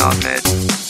on it.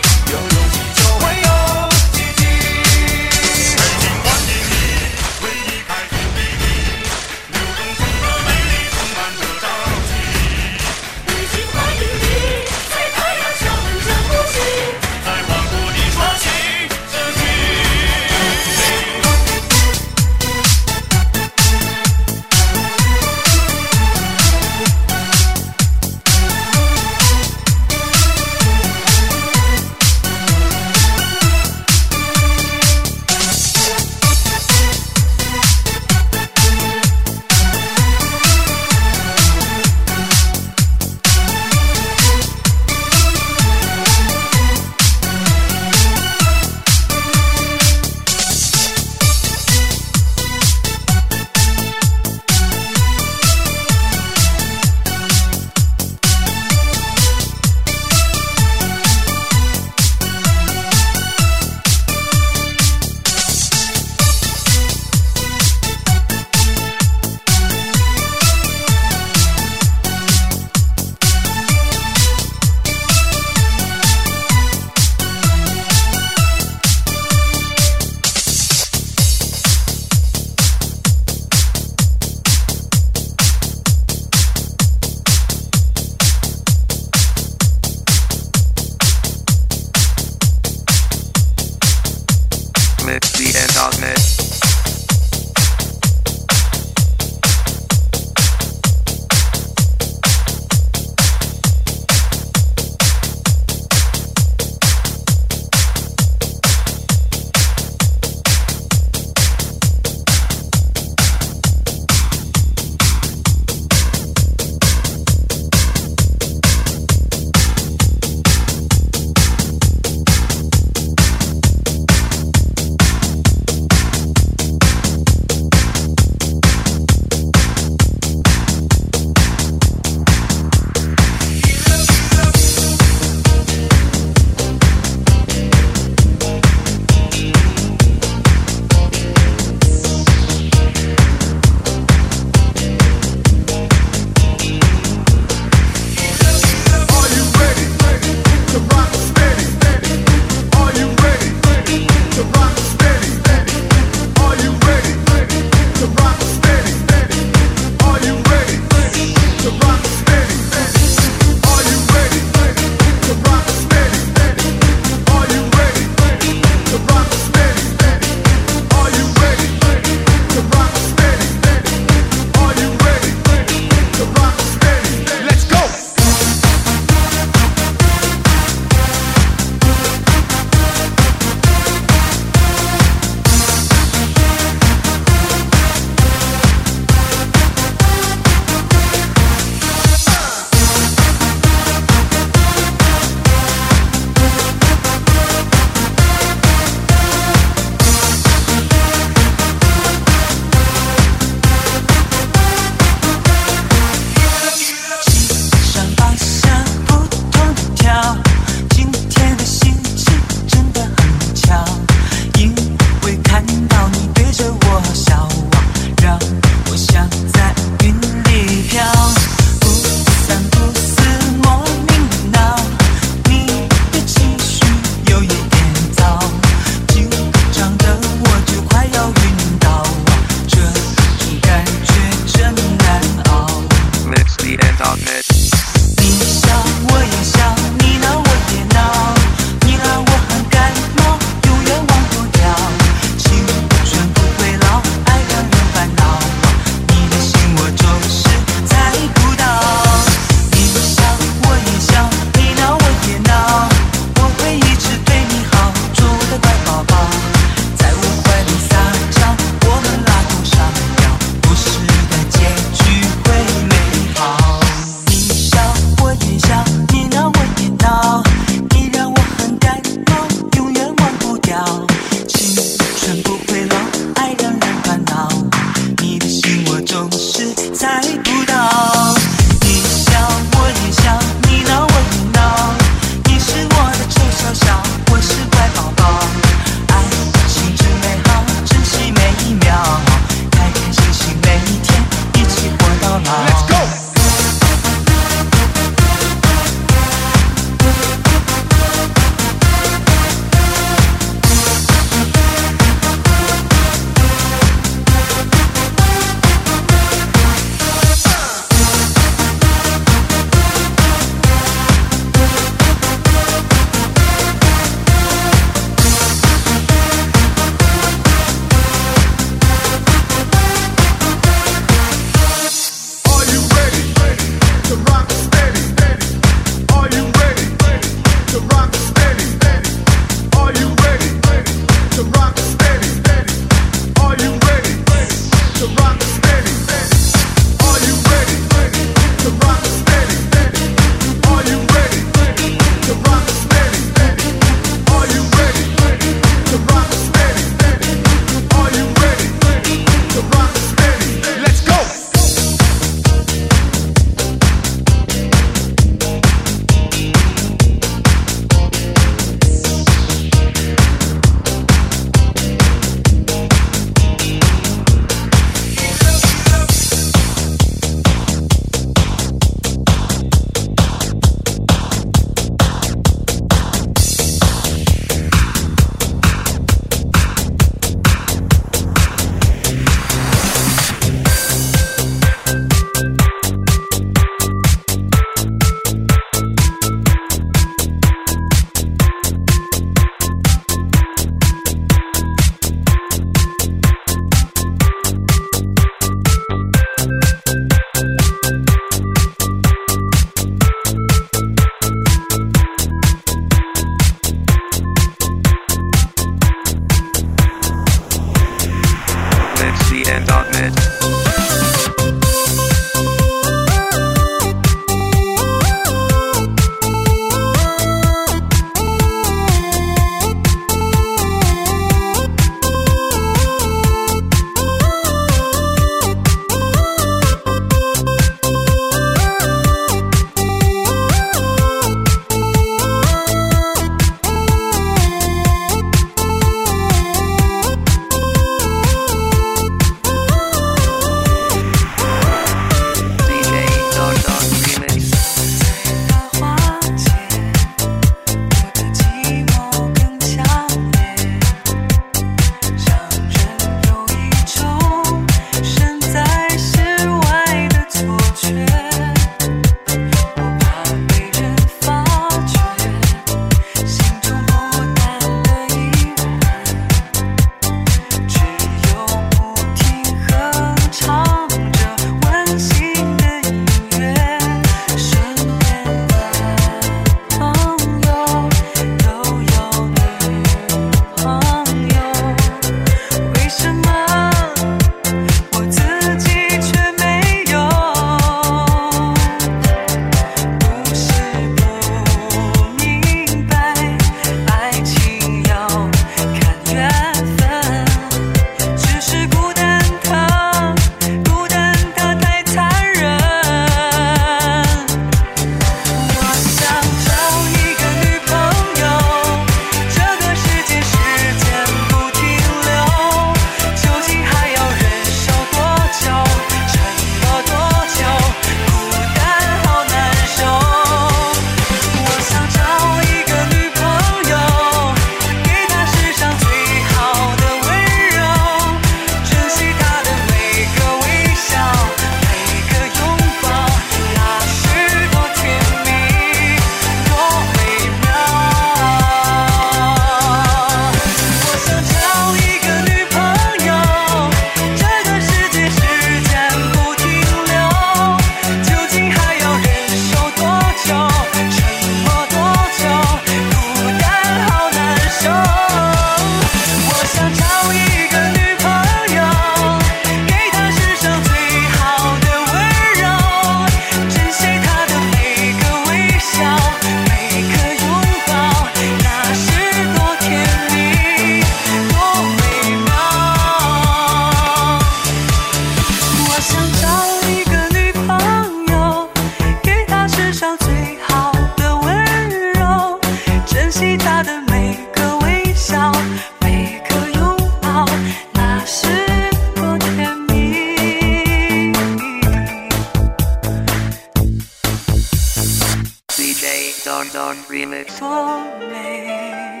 me.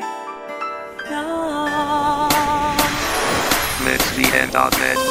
No. Let's end on this.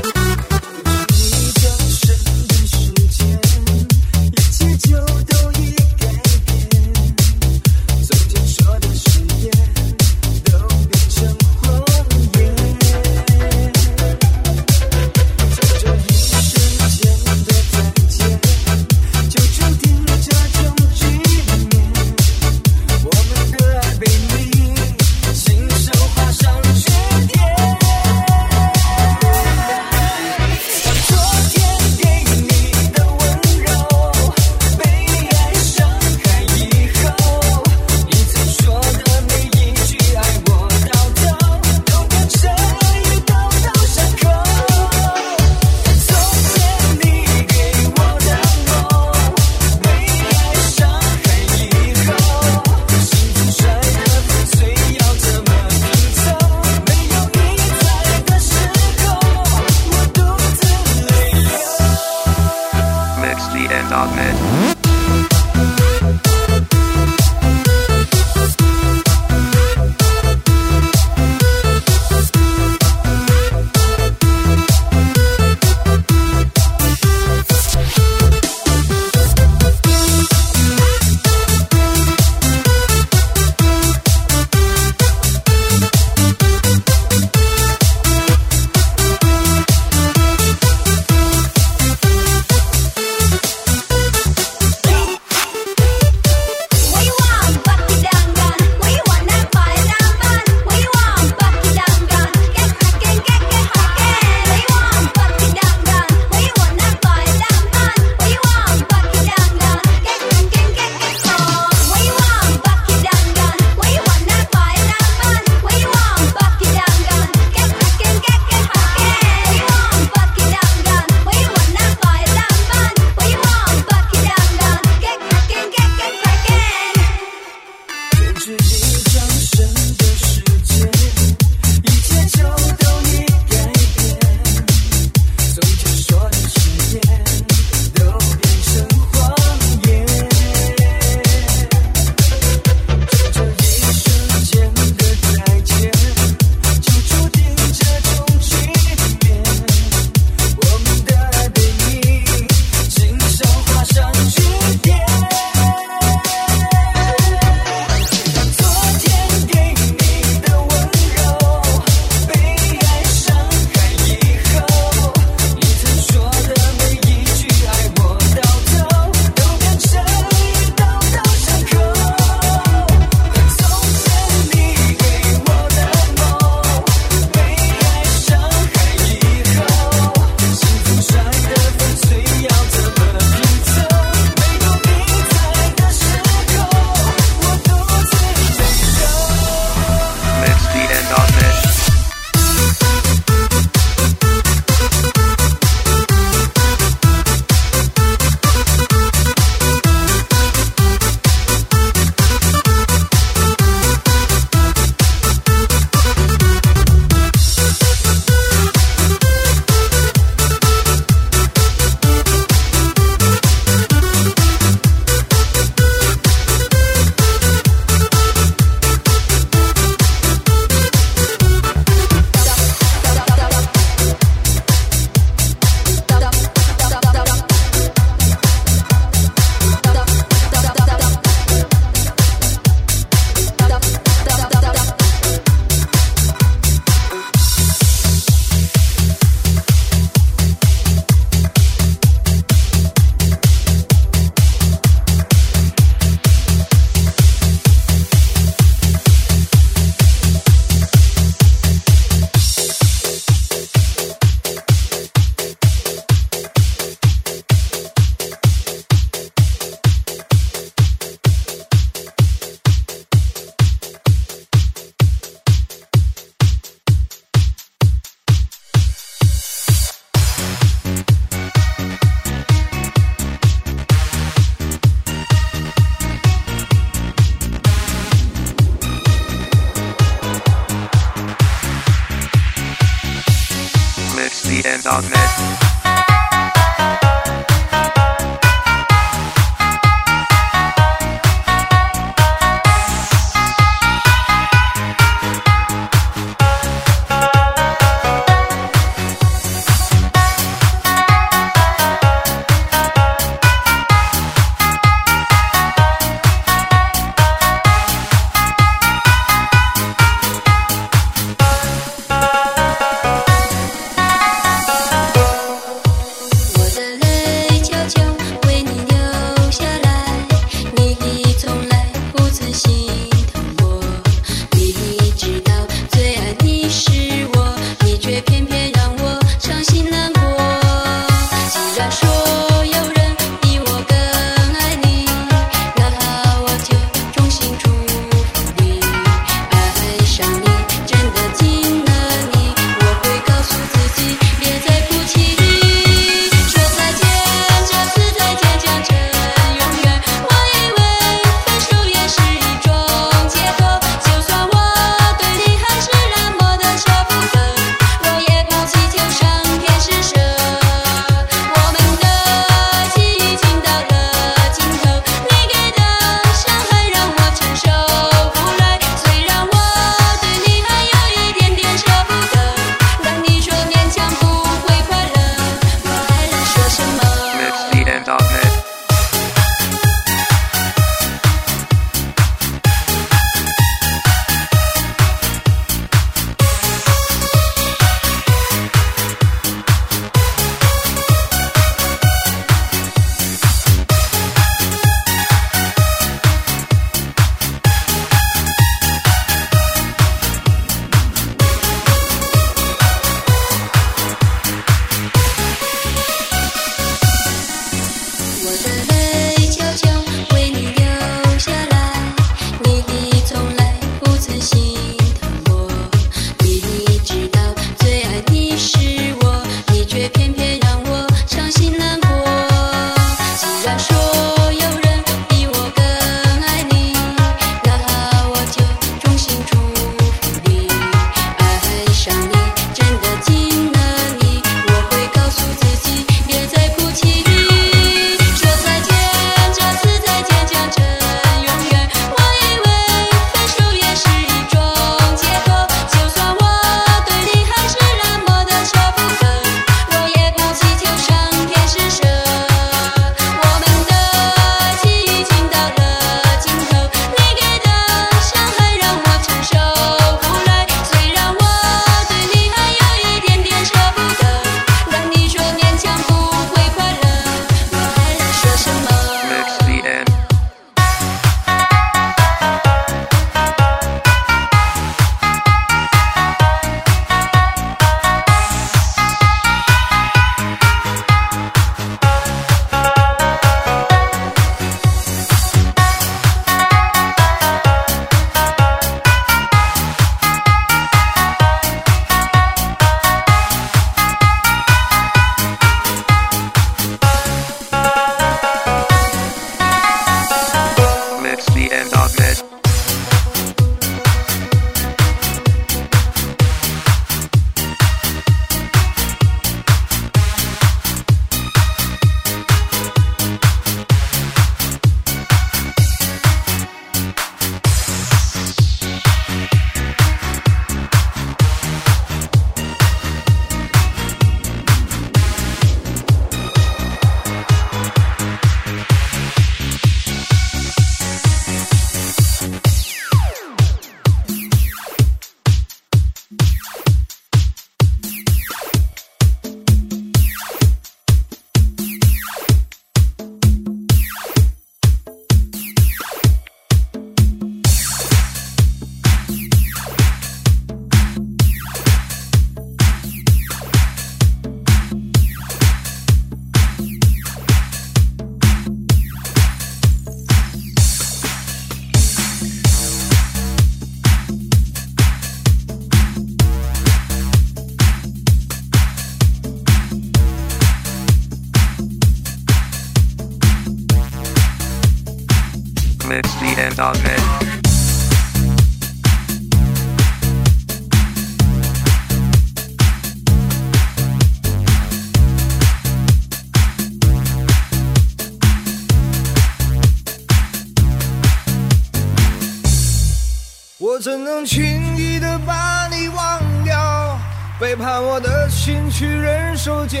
去忍受煎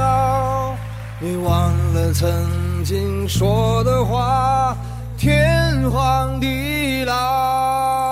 熬你忘了曾经说的话天荒地老。